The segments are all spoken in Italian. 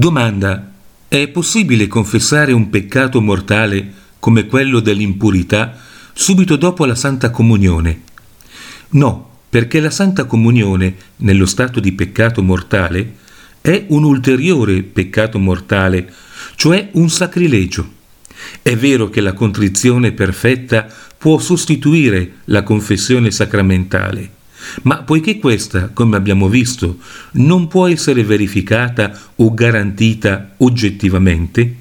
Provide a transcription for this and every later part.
Domanda. È possibile confessare un peccato mortale come quello dell'impurità subito dopo la Santa Comunione? No, perché la Santa Comunione, nello stato di peccato mortale, è un ulteriore peccato mortale, cioè un sacrilegio. È vero che la contrizione perfetta può sostituire la confessione sacramentale, ma poiché questa, come abbiamo visto, non può essere verificata o garantita oggettivamente,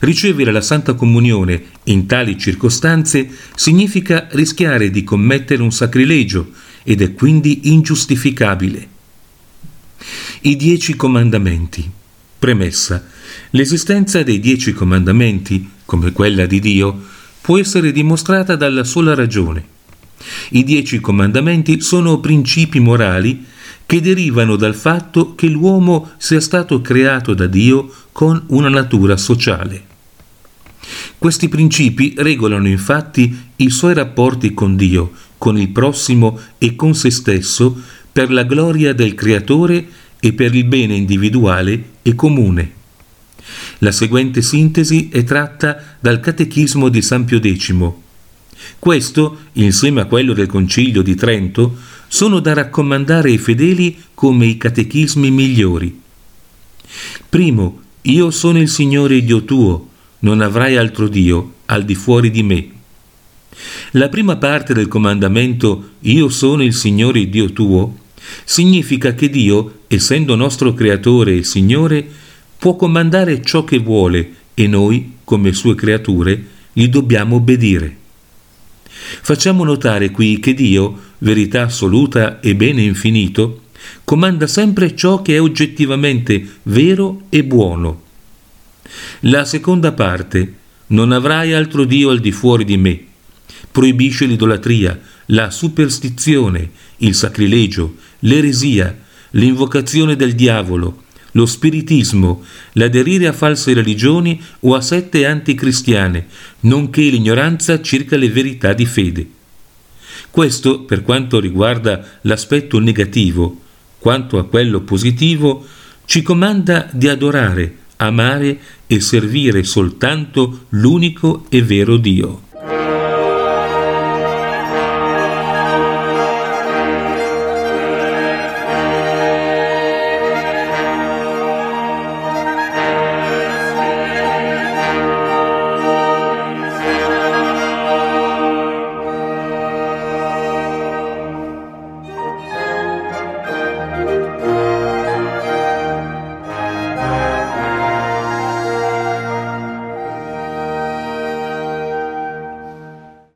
ricevere la Santa Comunione in tali circostanze significa rischiare di commettere un sacrilegio ed è quindi ingiustificabile. I dieci comandamenti. Premessa. L'esistenza dei dieci comandamenti, come quella di Dio, può essere dimostrata dalla sola ragione i dieci comandamenti sono principi morali che derivano dal fatto che l'uomo sia stato creato da Dio con una natura sociale. Questi principi regolano infatti i suoi rapporti con Dio, con il prossimo e con se stesso per la gloria del Creatore e per il bene individuale e comune. La seguente sintesi è tratta dal Catechismo di San Pio X, questo, insieme a quello del Concilio di Trento, sono da raccomandare ai fedeli come i catechismi migliori. Primo, io sono il Signore Dio tuo, non avrai altro Dio al di fuori di me. La prima parte del comandamento Io sono il Signore Dio tuo significa che Dio, essendo nostro Creatore e Signore, può comandare ciò che vuole e noi, come sue creature, gli dobbiamo obbedire. Facciamo notare qui che Dio, verità assoluta e bene infinito, comanda sempre ciò che è oggettivamente vero e buono. La seconda parte, non avrai altro Dio al di fuori di me, proibisce l'idolatria, la superstizione, il sacrilegio, l'eresia, l'invocazione del diavolo, lo spiritismo, l'aderire a false religioni o a sette anticristiane, nonché l'ignoranza circa le verità di fede. Questo per quanto riguarda l'aspetto negativo, quanto a quello positivo, ci comanda di adorare, amare e servire soltanto l'unico e vero Dio.